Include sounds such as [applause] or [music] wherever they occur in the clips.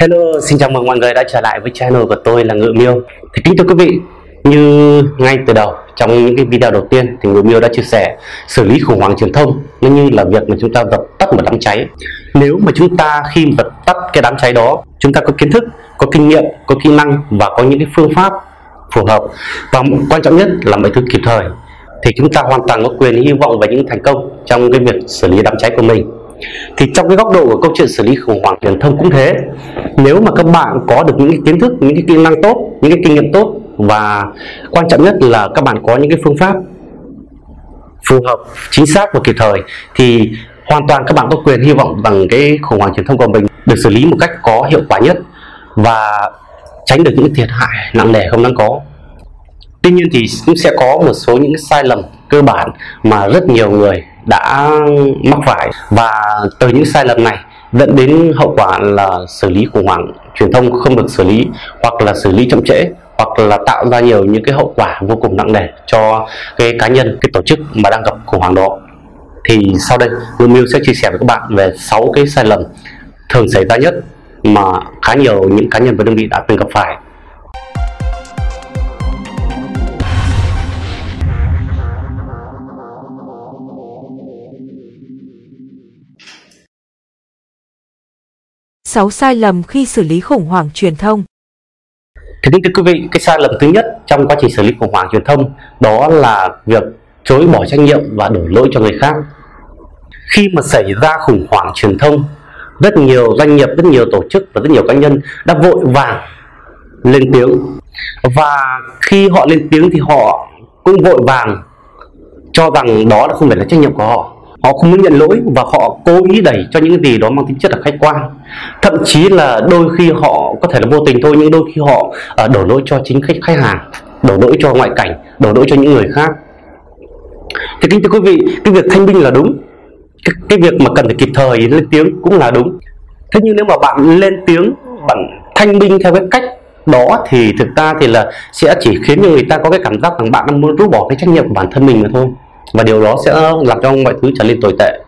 Hello, xin chào mừng mọi người đã trở lại với channel của tôi là Ngự Miêu. Thì kính thưa quý vị, như ngay từ đầu trong những cái video đầu tiên thì Ngự Miêu đã chia sẻ xử lý khủng hoảng truyền thông nó như là việc mà chúng ta dập tắt một đám cháy. Nếu mà chúng ta khi dập tắt cái đám cháy đó, chúng ta có kiến thức, có kinh nghiệm, có kỹ năng và có những cái phương pháp phù hợp và quan trọng nhất là mọi thứ kịp thời thì chúng ta hoàn toàn có quyền hy vọng về những thành công trong cái việc xử lý đám cháy của mình thì trong cái góc độ của câu chuyện xử lý khủng hoảng truyền thông cũng thế. Nếu mà các bạn có được những cái kiến thức, những cái kỹ năng tốt, những cái kinh nghiệm tốt, và quan trọng nhất là các bạn có những cái phương pháp phù hợp, chính xác và kịp thời, thì hoàn toàn các bạn có quyền hy vọng rằng cái khủng hoảng truyền thông của mình được xử lý một cách có hiệu quả nhất và tránh được những thiệt hại nặng nề không đáng có. Tuy nhiên thì cũng sẽ có một số những sai lầm cơ bản mà rất nhiều người đã mắc phải. Và từ những sai lầm này dẫn đến hậu quả là xử lý khủng hoảng, truyền thông không được xử lý, hoặc là xử lý chậm trễ, hoặc là tạo ra nhiều những cái hậu quả vô cùng nặng nề cho cái cá nhân, cái tổ chức mà đang gặp khủng hoảng đó. Thì sau đây Lưu sẽ chia sẻ với các bạn về 6 cái sai lầm thường xảy ra nhất mà khá nhiều những cá nhân và đơn vị đã từng gặp phải. Sáu sai lầm khi xử lý khủng hoảng truyền thông. Thì thưa quý vị, cái sai lầm thứ nhất trong quá trình xử lý khủng hoảng truyền thông đó là việc chối bỏ trách nhiệm và đổ lỗi cho người khác. Khi mà xảy ra khủng hoảng truyền thông, rất nhiều doanh nghiệp, rất nhiều tổ chức và rất nhiều cá nhân đã vội vàng lên tiếng. Và khi họ lên tiếng thì họ cũng vội vàng cho rằng đó là không phải là trách nhiệm của họ họ không muốn nhận lỗi và họ cố ý đẩy cho những gì đó mang tính chất là khách quan. Thậm chí là đôi khi họ có thể là vô tình thôi nhưng đôi khi họ uh, đổ lỗi cho chính khách khách hàng đổ lỗi cho ngoại cảnh đổ lỗi cho những người khác. Thì kính thưa quý vị cái việc thanh minh là đúng. Cái, cái việc mà cần phải kịp thời lên tiếng cũng là đúng. Thế nhưng nếu mà bạn lên tiếng bạn thanh minh theo cái cách đó thì thực ra thì là sẽ chỉ khiến cho người ta có cái cảm giác rằng bạn đang muốn rút bỏ cái trách nhiệm của bản thân mình mà thôi và điều đó sẽ làm cho mọi thứ trở nên tồi tệ.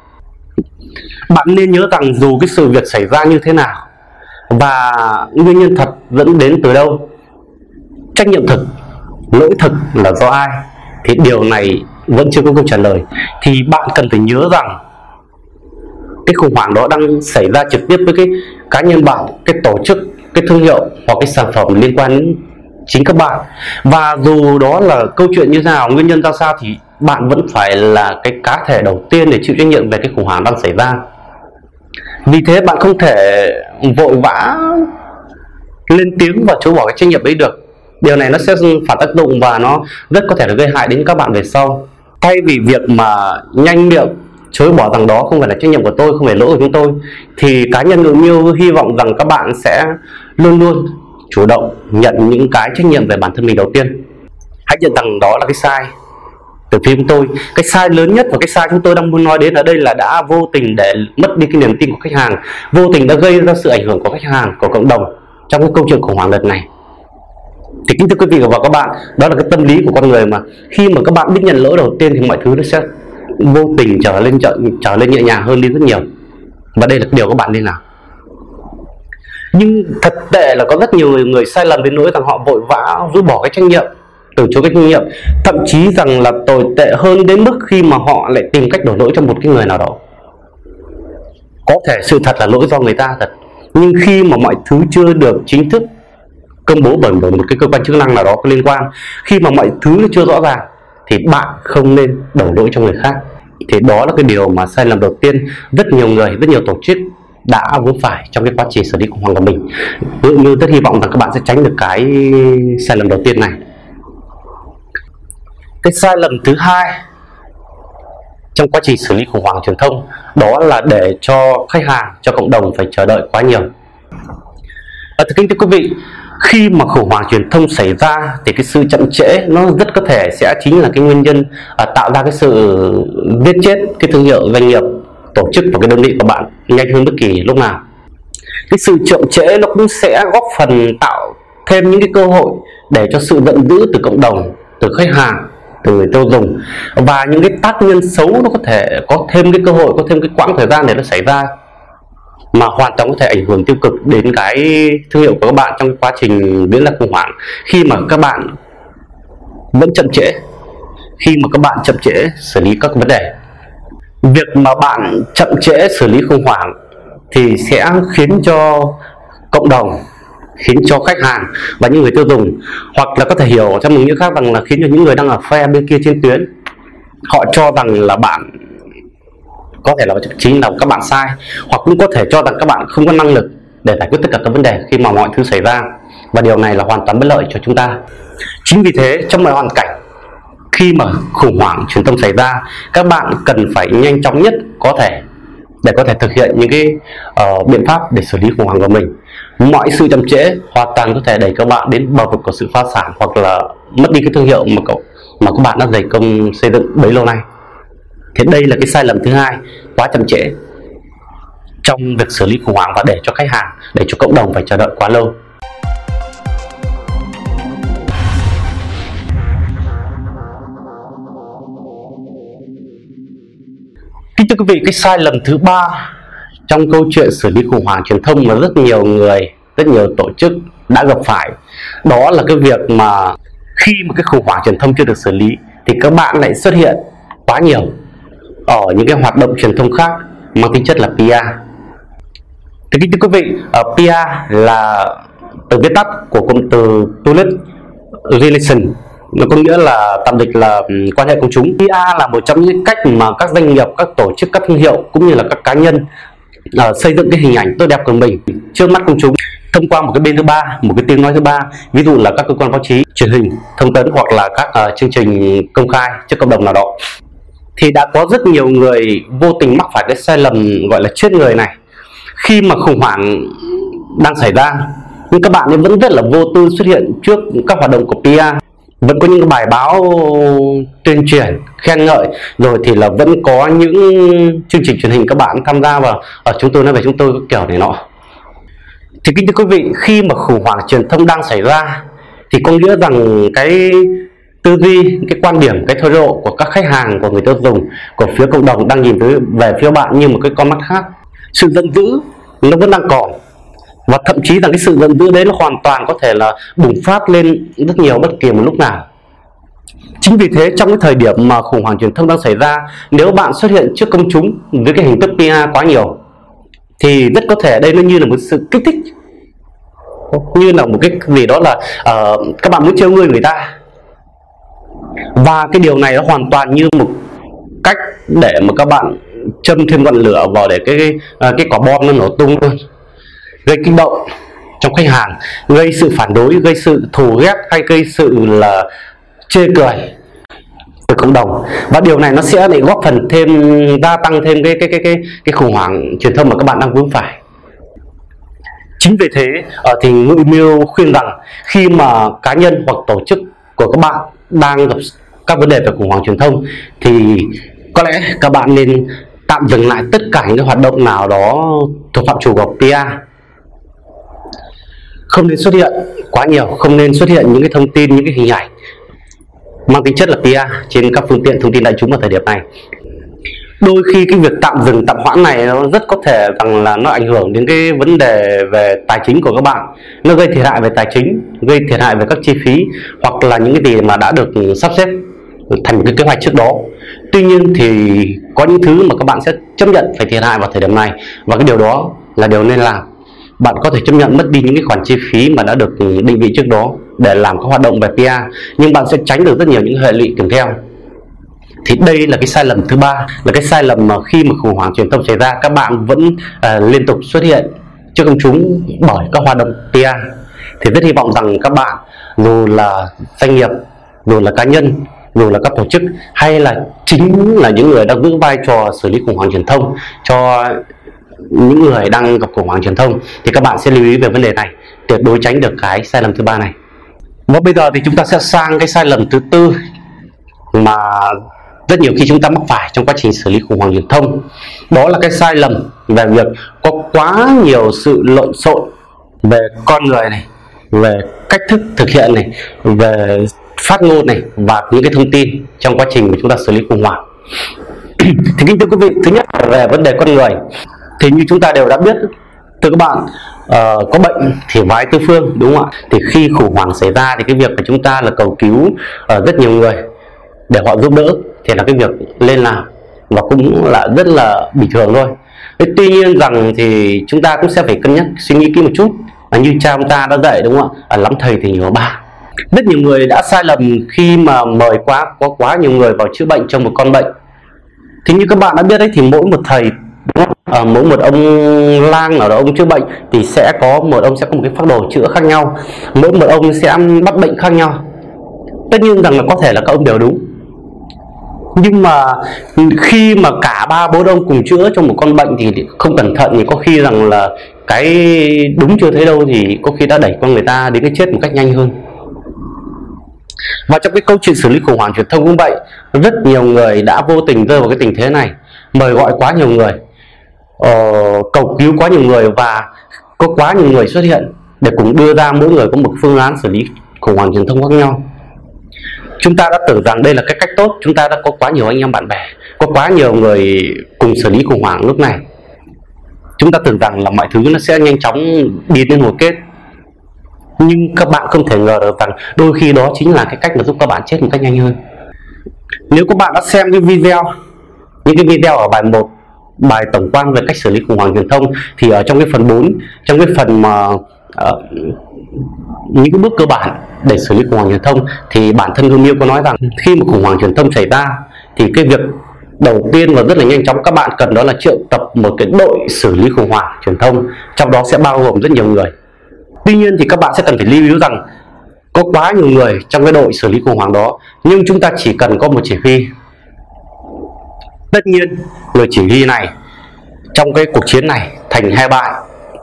Bạn nên nhớ rằng dù cái sự việc xảy ra như thế nào và nguyên nhân thật dẫn đến từ đâu, trách nhiệm thực, lỗi thực là do ai, thì điều này vẫn chưa có câu trả lời. Thì bạn cần phải nhớ rằng cái khủng hoảng đó đang xảy ra trực tiếp với cái cá nhân bạn, cái tổ chức, cái thương hiệu hoặc cái sản phẩm liên quan đến chính các bạn. Và dù đó là câu chuyện như thế nào, nguyên nhân ra sao thì bạn vẫn phải là cái cá thể đầu tiên để chịu trách nhiệm về cái khủng hoảng đang xảy ra. Vì thế bạn không thể vội vã lên tiếng và chối bỏ cái trách nhiệm ấy được. Điều này nó sẽ phản tác dụng và nó rất có thể là gây hại đến các bạn về sau. Thay vì việc mà nhanh miệng chối bỏ rằng đó không phải là trách nhiệm của tôi, không phải lỗi của chúng tôi, thì cá nhân ngự miêu hy vọng rằng các bạn sẽ luôn luôn chủ động nhận những cái trách nhiệm về bản thân mình đầu tiên. Hãy nhận rằng đó là cái sai từ phía chúng tôi. Cái sai lớn nhất và cái sai chúng tôi đang muốn nói đến ở đây là đã vô tình để mất đi cái niềm tin của khách hàng. Vô tình đã gây ra sự ảnh hưởng của khách hàng của cộng đồng trong cái câu chuyện khủng hoảng đợt này. Thì kính thưa quý vị và các bạn đó là cái tâm lý của con người mà. Khi mà các bạn biết nhận lỗi đầu tiên thì mọi thứ nó sẽ vô tình trở lên trở, trở lên nhẹ nhàng hơn đi rất nhiều. Và đây là điều các bạn nên làm. Nhưng thật tệ là có rất nhiều người, người sai lầm đến nỗi rằng họ vội vã rút bỏ cái trách nhiệm từ chối cái trách nhiệm thậm chí rằng là tồi tệ hơn đến mức khi mà họ lại tìm cách đổ lỗi cho một cái người nào đó. Có thể sự thật là lỗi do người ta thật, nhưng khi mà mọi thứ chưa được chính thức công bố bởi một cái cơ quan chức năng nào đó có liên quan, khi mà mọi thứ chưa rõ ràng thì bạn không nên đổ lỗi cho người khác. Thì đó là cái điều mà sai lầm đầu tiên rất nhiều người, rất nhiều tổ chức đã vướng phải trong cái quá trình xử lý khủng hoảng của mình. Tự như rất hy vọng rằng các bạn sẽ tránh được cái sai lầm đầu tiên này cái sai lầm thứ hai trong quá trình xử lý khủng hoảng truyền thông đó là để cho khách hàng cho cộng đồng phải chờ đợi quá nhiều. Và thưa kính thưa quý vị khi mà khủng hoảng truyền thông xảy ra thì cái sự chậm trễ nó rất có thể sẽ chính là cái nguyên nhân à, tạo ra cái sự giết chết cái thương hiệu doanh nghiệp tổ chức và cái đơn vị của bạn nhanh hơn bất kỳ lúc nào. Cái sự chậm trễ nó cũng sẽ góp phần tạo thêm những cái cơ hội để cho sự giận dữ từ cộng đồng từ khách hàng từ người tiêu dùng. Và những cái tác nhân xấu nó có thể có thêm cái cơ hội, có thêm cái quãng thời gian để nó xảy ra, mà hoàn toàn có thể ảnh hưởng tiêu cực đến cái thương hiệu của các bạn trong quá trình diễn ra khủng hoảng. Khi mà các bạn vẫn chậm trễ, khi mà các bạn chậm trễ xử lý các vấn đề, việc mà bạn chậm trễ xử lý khủng hoảng thì sẽ khiến cho cộng đồng khiến cho khách hàng và những người tiêu dùng hoặc là có thể hiểu trong một nghĩa khác rằng là khiến cho những người đang ở phe bên kia trên tuyến họ cho rằng là bạn có thể là chính là các bạn sai hoặc cũng có thể cho rằng các bạn không có năng lực để giải quyết tất cả các vấn đề khi mà mọi thứ xảy ra. Và điều này là hoàn toàn bất lợi cho chúng ta. Chính vì thế trong mọi hoàn cảnh khi mà khủng hoảng truyền thông xảy ra các bạn cần phải nhanh chóng nhất có thể để có thể thực hiện những cái uh, biện pháp để xử lý khủng hoảng của mình mọi sự chậm trễ hoàn toàn có thể đẩy các bạn đến bờ vực của sự phá sản hoặc là mất đi cái thương hiệu mà cậu mà các bạn đã dày công xây dựng bấy lâu nay. Thế đây là cái sai lầm thứ hai quá chậm trễ trong việc xử lý khủng hoảng và để cho khách hàng để cho cộng đồng phải chờ đợi quá lâu. Kính thưa quý vị, cái sai lầm thứ ba trong câu chuyện xử lý khủng hoảng truyền thông mà rất nhiều người, rất nhiều tổ chức đã gặp phải đó là cái việc mà khi mà cái khủng hoảng truyền thông chưa được xử lý thì các bạn lại xuất hiện quá nhiều ở những cái hoạt động truyền thông khác mang tính chất là PR. Thì kính thưa quý vị, ờ, uh, PR là từ viết tắt của cụm từ Public Relation nó có nghĩa là tạm dịch là ừ, quan hệ công chúng PR là một trong những cách mà các doanh nghiệp các tổ chức các thương hiệu cũng như là các cá nhân là xây dựng cái hình ảnh tốt đẹp của mình trước mắt công chúng. Thông qua một cái bên thứ ba một cái tiếng nói thứ ba ví dụ là các cơ quan báo chí truyền hình thông tấn hoặc là các uh, chương trình công khai trước cộng đồng nào đó. Thì đã có rất nhiều người vô tình mắc phải cái sai lầm gọi là chết người này. Khi mà khủng hoảng đang xảy ra nhưng các bạn ấy vẫn rất là vô tư xuất hiện trước các hoạt động của PR vẫn có những bài báo tuyên truyền, khen ngợi. Rồi thì là vẫn có những chương trình truyền hình các bạn tham gia vào. Ở chúng tôi nói về chúng tôi kiểu này nọ. Thì kính thưa quý vị, khi mà khủng hoảng truyền thông đang xảy ra, thì có nghĩa rằng cái tư duy, cái quan điểm, cái thái độ của các khách hàng, của người tiêu dùng, của phía cộng đồng đang nhìn tới, về phía bạn như một cái con mắt khác. Sự giận dữ nó vẫn đang còn và thậm chí rằng cái sự giận dữ đấy nó hoàn toàn có thể là bùng phát lên rất nhiều bất kỳ một lúc nào. Chính vì thế trong cái thời điểm mà khủng hoảng truyền thông đang xảy ra nếu bạn xuất hiện trước công chúng với cái hình thức PR quá nhiều thì rất có thể đây nó như là một sự kích thích như là một cái gì đó là uh, các bạn muốn trêu người người ta. Và cái điều này nó hoàn toàn như một cách để mà các bạn châm thêm ngọn lửa vào để cái cái, ờ, cái quả bom nó nổ tung luôn gây kinh động trong khách hàng, gây sự phản đối, gây sự thù ghét hay gây sự là chê cười từ cộng đồng. Và điều này nó sẽ để góp phần thêm, gia tăng thêm cái cái cái cái cái khủng hoảng truyền thông mà các bạn đang vướng phải. Chính vì thế ở thì ngự miêu khuyên rằng khi mà cá nhân hoặc tổ chức của các bạn đang gặp các vấn đề về khủng hoảng truyền thông, thì có lẽ các bạn nên tạm dừng lại tất cả những cái hoạt động nào đó thuộc phạm trù của PR không nên xuất hiện quá nhiều, không nên xuất hiện những cái thông tin, những cái hình ảnh mang tính chất là PR trên các phương tiện thông tin đại chúng vào thời điểm này. Đôi khi cái việc tạm dừng, tạm hoãn này nó rất có thể rằng là nó ảnh hưởng đến cái vấn đề về tài chính của các bạn. Nó gây thiệt hại về tài chính, gây thiệt hại về các chi phí hoặc là những cái gì mà đã được sắp xếp thành cái kế hoạch trước đó. Tuy nhiên thì có những thứ mà các bạn sẽ chấp nhận phải thiệt hại vào thời điểm này và cái điều đó là điều nên làm bạn có thể chấp nhận mất đi những cái khoản chi phí mà đã được ừ, định vị trước đó để làm các hoạt động về PR nhưng bạn sẽ tránh được rất nhiều những hệ lụy kèm theo. Thì đây là cái sai lầm thứ ba là cái sai lầm mà khi mà khủng hoảng truyền thông xảy ra các bạn vẫn uh, liên tục xuất hiện trước công chúng bởi các hoạt động PR thì rất hy vọng rằng các bạn dù là doanh nghiệp dù là cá nhân dù là các tổ chức hay là chính là những người đang giữ vai trò xử lý khủng hoảng truyền thông cho những người đang gặp khủng hoảng truyền thông, thì các bạn sẽ lưu ý về vấn đề này, tuyệt đối tránh được cái sai lầm thứ ba này. Và bây giờ thì chúng ta sẽ sang cái sai lầm thứ tư mà rất nhiều khi chúng ta mắc phải trong quá trình xử lý khủng hoảng truyền thông. Đó là cái sai lầm về việc có quá nhiều sự lộn xộn về con người này, về cách thức thực hiện này, về phát ngôn này và những cái thông tin trong quá trình mà chúng ta xử lý khủng hoảng. [clears throat] Thì kính thưa quý vị, thứ nhất là về vấn đề con người thì như chúng ta đều đã biết thưa các bạn uh, có bệnh thì vái tư phương đúng không ạ? Thì khi khủng hoảng xảy ra thì cái việc mà chúng ta là cầu cứu uh, rất nhiều người để họ giúp đỡ thì là cái việc lên làm và cũng là rất là bình thường thôi. Tuy nhiên rằng thì chúng ta cũng sẽ phải cân nhắc suy nghĩ kỹ một chút. Và như cha ông ta đã dạy đúng không ạ? À, lắm thầy thì nhiều ba rất nhiều người đã sai lầm khi mà mời quá có quá nhiều người vào chữa bệnh cho một con bệnh. Thì như các bạn đã biết đấy thì mỗi một thầy à, mỗi một ông lang nào đó ông chữa bệnh thì sẽ có một ông sẽ có một cái phác đồ chữa khác nhau. Mỗi một ông sẽ bắt bệnh khác nhau. Tất nhiên rằng là có thể là các ông đều đúng. Nhưng mà khi mà cả ba bố ông cùng chữa cho một con bệnh thì không cẩn thận thì có khi rằng là cái đúng chưa thấy đâu thì có khi đã đẩy con người ta đến cái chết một cách nhanh hơn. Và trong cái câu chuyện xử lý khủng hoảng truyền thông cũng vậy rất nhiều người đã vô tình rơi vào cái tình thế này. Mời gọi quá nhiều người uh, cầu cứu quá nhiều người và có quá nhiều người xuất hiện để cùng đưa ra mỗi người có một phương án xử lý khủng hoảng truyền thông khác nhau. Chúng ta đã tưởng rằng đây là cái cách tốt chúng ta đã có quá nhiều anh em bạn bè có quá nhiều người cùng xử lý khủng hoảng lúc này. Chúng ta tưởng rằng là mọi thứ nó sẽ nhanh chóng đi đến hồi kết. Nhưng các bạn không thể ngờ được rằng đôi khi đó chính là cái cách mà giúp các bạn chết một cách nhanh hơn. Nếu các bạn đã xem cái video những cái video ở bài 1 bài tổng quan về cách xử lý khủng hoảng truyền thông thì ở trong cái phần 4 trong cái phần mà uh, những cái bước cơ bản để xử lý khủng hoảng truyền thông thì bản thân Hương Miêu có nói rằng khi một khủng hoảng truyền thông xảy ra thì cái việc đầu tiên và rất là nhanh chóng các bạn cần đó là triệu tập một cái đội xử lý khủng hoảng truyền thông trong đó sẽ bao gồm rất nhiều người. Tuy nhiên thì các bạn sẽ cần phải lưu ý rằng có quá nhiều người trong cái đội xử lý khủng hoảng đó nhưng chúng ta chỉ cần có một chỉ huy tất nhiên, người chỉ huy này, trong cái cuộc chiến này thành hai bại,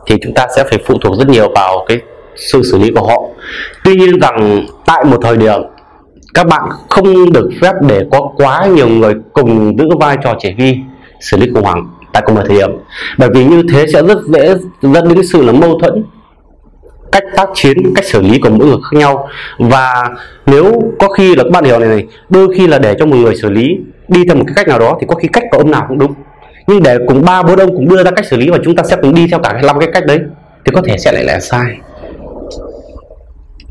thì chúng ta sẽ phải phụ thuộc rất nhiều vào cái sự xử lý của họ. Tuy nhiên rằng, tại một thời điểm, các bạn không được phép để có quá nhiều người cùng giữ vai trò chỉ huy xử lý khủng hoảng tại cùng một thời điểm. Bởi vì như thế sẽ rất dễ dẫn đến sự là mâu thuẫn, cách tác chiến, cách xử lý của mỗi người khác nhau. Và nếu có khi là các bạn hiểu này này, đôi khi là để cho một người xử lý đi theo một cái cách nào đó thì có khi cách của ông nào cũng đúng. Nhưng để cùng ba bốn ông cùng đưa ra cách xử lý và chúng ta sẽ cùng đi theo cả năm cái cách đấy thì có thể sẽ lại là sai.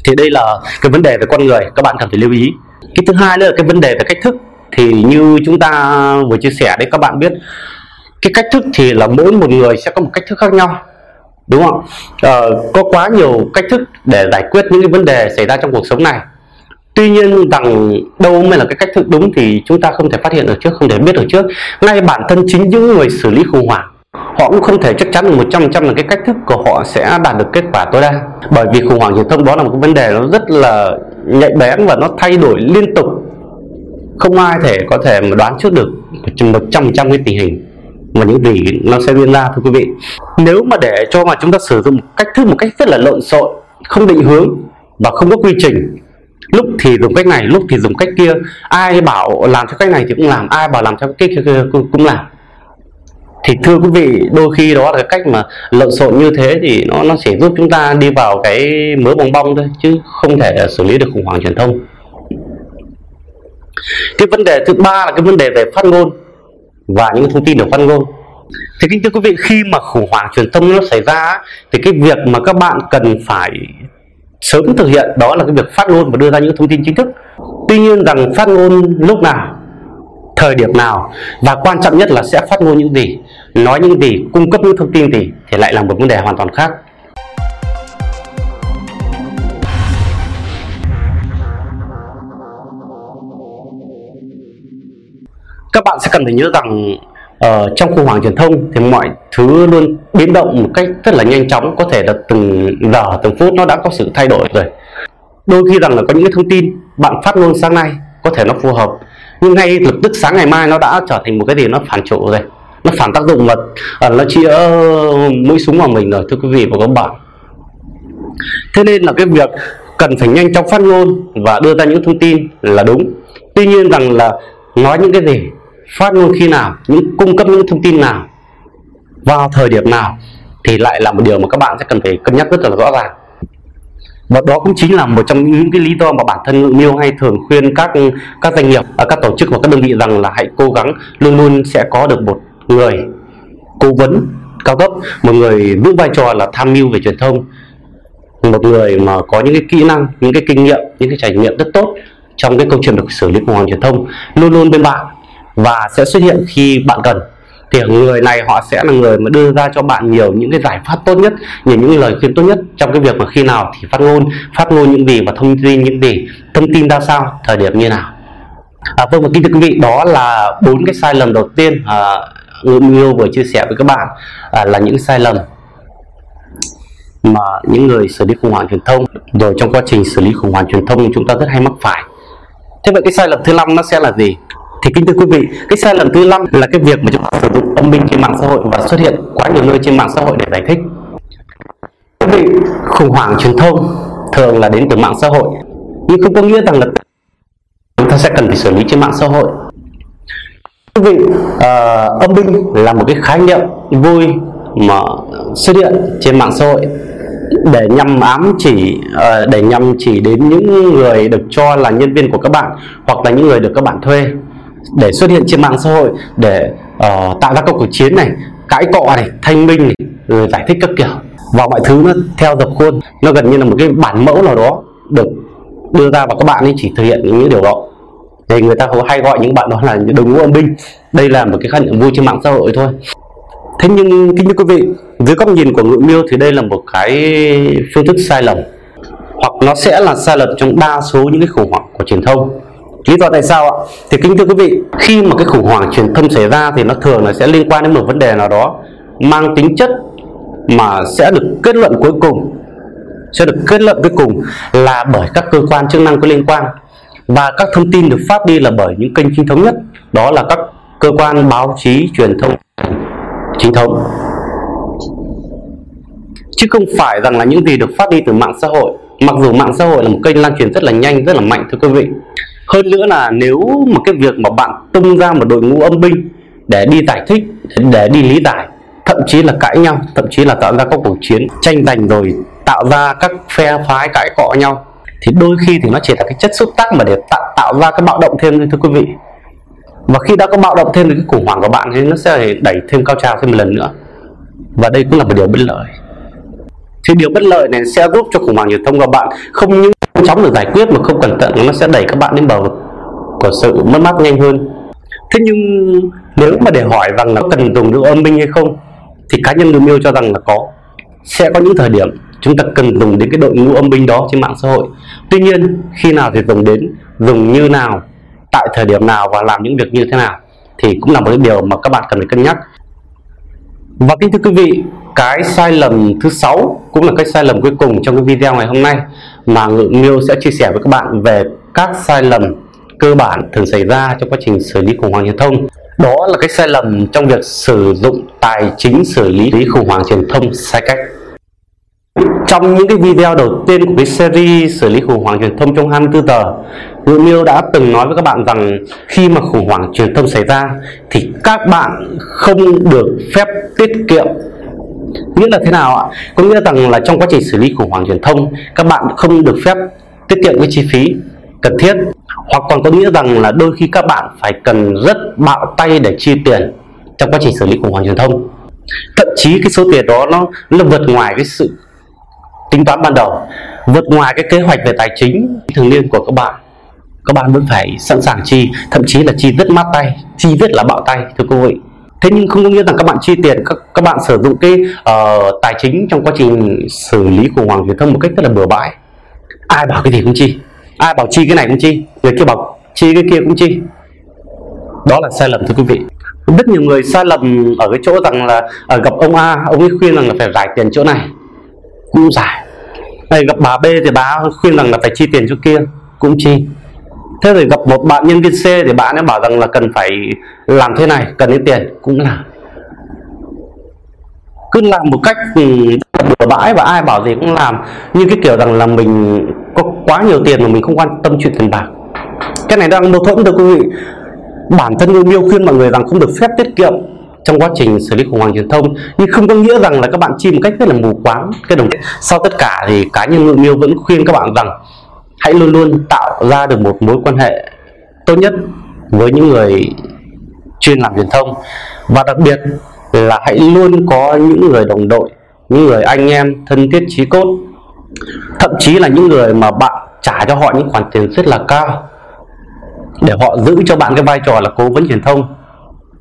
Thì đây là cái vấn đề về con người các bạn cần phải lưu ý. Cái thứ hai nữa là cái vấn đề về cách thức. Thì như chúng ta vừa chia sẻ đấy các bạn biết cái cách thức thì là mỗi một người sẽ có một cách thức khác nhau đúng không ờ, có quá nhiều cách thức để giải quyết những cái vấn đề xảy ra trong cuộc sống này tuy nhiên rằng đâu mới là cái cách thức đúng thì chúng ta không thể phát hiện được trước, không thể biết được trước. Ngay bản thân chính những người xử lý khủng hoảng, họ cũng không thể chắc chắn được một trăm trăm là cái cách thức của họ sẽ đạt được kết quả tối đa. Bởi vì khủng hoảng truyền thông đó là một cái vấn đề nó rất là nhạy bén và nó thay đổi liên tục. Không ai thể có thể mà đoán trước được một trăm trăm cái tình hình và những gì nó sẽ diễn ra, thưa quý vị. Nếu mà để cho mà chúng ta sử dụng cách thức một cách rất là lộn xộn, không định hướng và không có quy trình lúc thì dùng cách này, lúc thì dùng cách kia. Ai bảo làm theo cách này thì cũng làm, ai bảo làm theo cách kia cũng làm. Thì thưa quý vị, đôi khi đó là cái cách mà lộn xộn như thế thì nó nó chỉ giúp chúng ta đi vào cái mớ bong bong thôi, chứ không thể xử lý được khủng hoảng truyền thông. Cái vấn đề thứ ba là cái vấn đề về phát ngôn và những thông tin được phát ngôn. Thì kính thưa quý vị, khi mà khủng hoảng truyền thông nó xảy ra thì cái việc mà các bạn cần phải sớm thực hiện, đó là cái việc phát ngôn và đưa ra những thông tin chính thức. Tuy nhiên rằng phát ngôn lúc nào, thời điểm nào, và quan trọng nhất là sẽ phát ngôn những gì, nói những gì, cung cấp những thông tin gì thì lại là một vấn đề hoàn toàn khác. Các bạn sẽ cần phải nhớ rằng uh, trong khủng hoảng truyền thông thì mọi thứ luôn biến động một cách rất là nhanh chóng có thể là từng giờ từng phút nó đã có sự thay đổi rồi. Đôi khi rằng là có những cái thông tin bạn phát ngôn sáng nay có thể nó phù hợp nhưng ngay lập tức sáng ngày mai nó đã trở thành một cái gì nó phản trụ rồi nó phản tác dụng mà uh, à, nó chĩa ờ, mũi súng vào mình rồi thưa quý vị và các bạn. Thế nên là cái việc cần phải nhanh chóng phát ngôn và đưa ra những thông tin là đúng. Tuy nhiên rằng là nói những cái gì phát ngôn khi nào, những cung cấp những thông tin nào vào thời điểm nào thì lại là một điều mà các bạn sẽ cần phải cân nhắc rất là rõ ràng. Và đó cũng chính là một trong những cái lý do mà bản thân Miêu hay thường khuyên các các doanh nghiệp à, các tổ chức và các đơn vị rằng là hãy cố gắng luôn luôn sẽ có được một người cố vấn cao cấp, một người giữ vai trò là tham mưu về truyền thông, một người mà có những cái kỹ năng, những cái kinh nghiệm, những cái trải nghiệm rất tốt trong cái câu chuyện được xử lý khủng hoảng truyền thông. Luôn luôn bên bạn và sẽ xuất hiện khi bạn cần. Thì người này họ sẽ là người mà đưa ra cho bạn nhiều những cái giải pháp tốt nhất nhiều những lời khuyên tốt nhất trong cái việc mà khi nào thì phát ngôn phát ngôn những gì và thông tin những gì thông tin ra sao thời điểm như nào. À, vâng và kính thưa quý vị đó là bốn cái sai lầm đầu tiên à, người yêu vừa chia sẻ với các bạn à, là những sai lầm mà những người xử lý khủng hoảng truyền thông. Rồi trong quá trình xử lý khủng hoảng truyền thông chúng ta rất hay mắc phải. Thế vậy cái sai lầm thứ năm nó sẽ là gì? Thì kính thưa quý vị cái sai lầm thứ năm là cái việc mà chúng ta sử dụng âm binh trên mạng xã hội và xuất hiện quá nhiều nơi trên mạng xã hội để giải thích. Quý vị khủng hoảng truyền thông thường là đến từ mạng xã hội. Nhưng không có nghĩa rằng là chúng ta sẽ cần phải xử lý trên mạng xã hội. Quý vị uh, âm binh là một cái khái niệm vui mà xuất hiện trên mạng xã hội để nhằm ám chỉ uh, để nhằm chỉ đến những người được cho là nhân viên của các bạn hoặc là những người được các bạn thuê để xuất hiện trên mạng xã hội để uh, tạo ra các cuộc chiến này cãi cọ này thanh minh này rồi giải thích các kiểu. Và mọi thứ nó theo dập khuôn. Nó gần như là một cái bản mẫu nào đó được đưa ra và các bạn ấy chỉ thực hiện những điều đó. Thì người ta có hay gọi những bạn đó là đội ngũ âm binh. Đây là một cái khái niệm vui trên mạng xã hội thôi. Thế nhưng kính thưa quý vị dưới góc nhìn của ngự miêu thì đây là một cái phương thức sai lầm. Hoặc nó sẽ là sai lầm trong đa số những cái khủng hoảng của truyền thông lý do tại sao ạ? Thì kính thưa quý vị, khi mà cái khủng hoảng truyền thông xảy ra thì nó thường là sẽ liên quan đến một vấn đề nào đó mang tính chất mà sẽ được kết luận cuối cùng, sẽ được kết luận cuối cùng là bởi các cơ quan chức năng có liên quan. Và các thông tin được phát đi là bởi những kênh chính thống nhất, đó là các cơ quan báo chí truyền thông chính thống. Chứ không phải rằng là những gì được phát đi từ mạng xã hội. Mặc dù mạng xã hội là một kênh lan truyền rất là nhanh, rất là mạnh, thưa quý vị hơn nữa là nếu mà cái việc mà bạn tung ra một đội ngũ âm binh để đi giải thích để đi lý giải thậm chí là cãi nhau thậm chí là tạo ra các cuộc chiến tranh giành rồi tạo ra các phe phái cãi cọ nhau thì đôi khi thì nó chỉ là cái chất xúc tác mà để tạo, tạo ra cái bạo động thêm thưa quý vị. Và khi đã có bạo động thêm thì cái khủng hoảng của bạn thì nó sẽ đẩy thêm cao trào thêm một lần nữa. Và đây cũng là một điều bất lợi. Thì điều bất lợi này sẽ giúp cho khủng hoảng truyền thông của bạn không những nhanh chóng được giải quyết mà không cẩn thận nó sẽ đẩy các bạn đến bờ của sự mất mát nhanh hơn. Thế nhưng nếu mà để hỏi rằng là cần dùng được âm binh hay không, thì cá nhân người yêu cho rằng là có. Sẽ có những thời điểm chúng ta cần dùng đến cái đội ngũ âm binh đó trên mạng xã hội. Tuy nhiên, khi nào thì dùng đến, dùng như nào, tại thời điểm nào và làm những việc như thế nào thì cũng là một cái điều mà các bạn cần phải cân nhắc. Và kính thưa quý vị, cái sai lầm thứ sáu cũng là cái sai lầm cuối cùng trong cái video ngày hôm nay mà ngự miêu sẽ chia sẻ với các bạn về các sai lầm cơ bản thường xảy ra trong quá trình xử lý khủng hoảng truyền thông. Đó là cái sai lầm trong việc sử dụng tài chính xử lý khủng hoảng truyền thông sai cách. Trong những cái video đầu tiên của cái series xử lý khủng hoảng truyền thông trong 24 giờ, Ngự Miêu đã từng nói với các bạn rằng khi mà khủng hoảng truyền thông xảy ra thì các bạn không được phép tiết kiệm nghĩa là thế nào ạ? Có nghĩa rằng là trong quá trình xử lý khủng hoảng truyền thông, các bạn không được phép tiết kiệm cái chi phí cần thiết. Hoặc còn có nghĩa rằng là đôi khi các bạn phải cần rất bạo tay để chi tiền trong quá trình xử lý khủng hoảng truyền thông. Thậm chí cái số tiền đó nó nó vượt ngoài cái sự tính toán ban đầu, vượt ngoài cái kế hoạch về tài chính. Thường niên của các bạn các bạn vẫn phải sẵn sàng chi, thậm chí là chi rất mát tay, chi rất là bạo tay, thưa quý vị thế nhưng không có nghĩa rằng các bạn chi tiền các các bạn sử dụng cái uh, tài chính trong quá trình xử lý khủng hoảng truyền thông một cách rất là bừa bãi. Ai bảo cái gì cũng chi ai bảo chi cái này cũng chi người kia bảo chi cái kia cũng chi. Đó là sai lầm thưa quý vị. Rất nhiều người sai lầm ở cái chỗ rằng là ở gặp ông A ông ấy khuyên rằng là phải giải tiền chỗ này. Cũng giải này gặp bà B thì bà khuyên rằng là phải chi tiền chỗ kia cũng chi thế rồi gặp một bạn nhân viên C thì bạn ấy bảo rằng là cần phải làm thế này, cần đến tiền. Cũng làm cứ làm một cách ừ, bừa bãi và ai bảo gì cũng làm. Như cái kiểu rằng là mình có quá nhiều tiền mà mình không quan tâm chuyện tiền bạc. Cái này đang mâu thuẫn, thưa quý vị. Bản thân yêu miêu khuyên mọi người rằng không được phép tiết kiệm trong quá trình xử lý khủng hoảng truyền thông. Nhưng không có nghĩa rằng là các bạn chi một cách rất là mù quáng. Cái đồng sau tất cả thì cá nhân ngự miêu vẫn khuyên các bạn rằng hãy luôn luôn tạo ra được một mối quan hệ tốt nhất với những người chuyên làm truyền thông. Và đặc biệt là hãy luôn có những người đồng đội, những người anh em thân thiết, chí cốt. Thậm chí là những người mà bạn trả cho họ những khoản tiền rất là cao để họ giữ cho bạn cái vai trò là cố vấn truyền thông.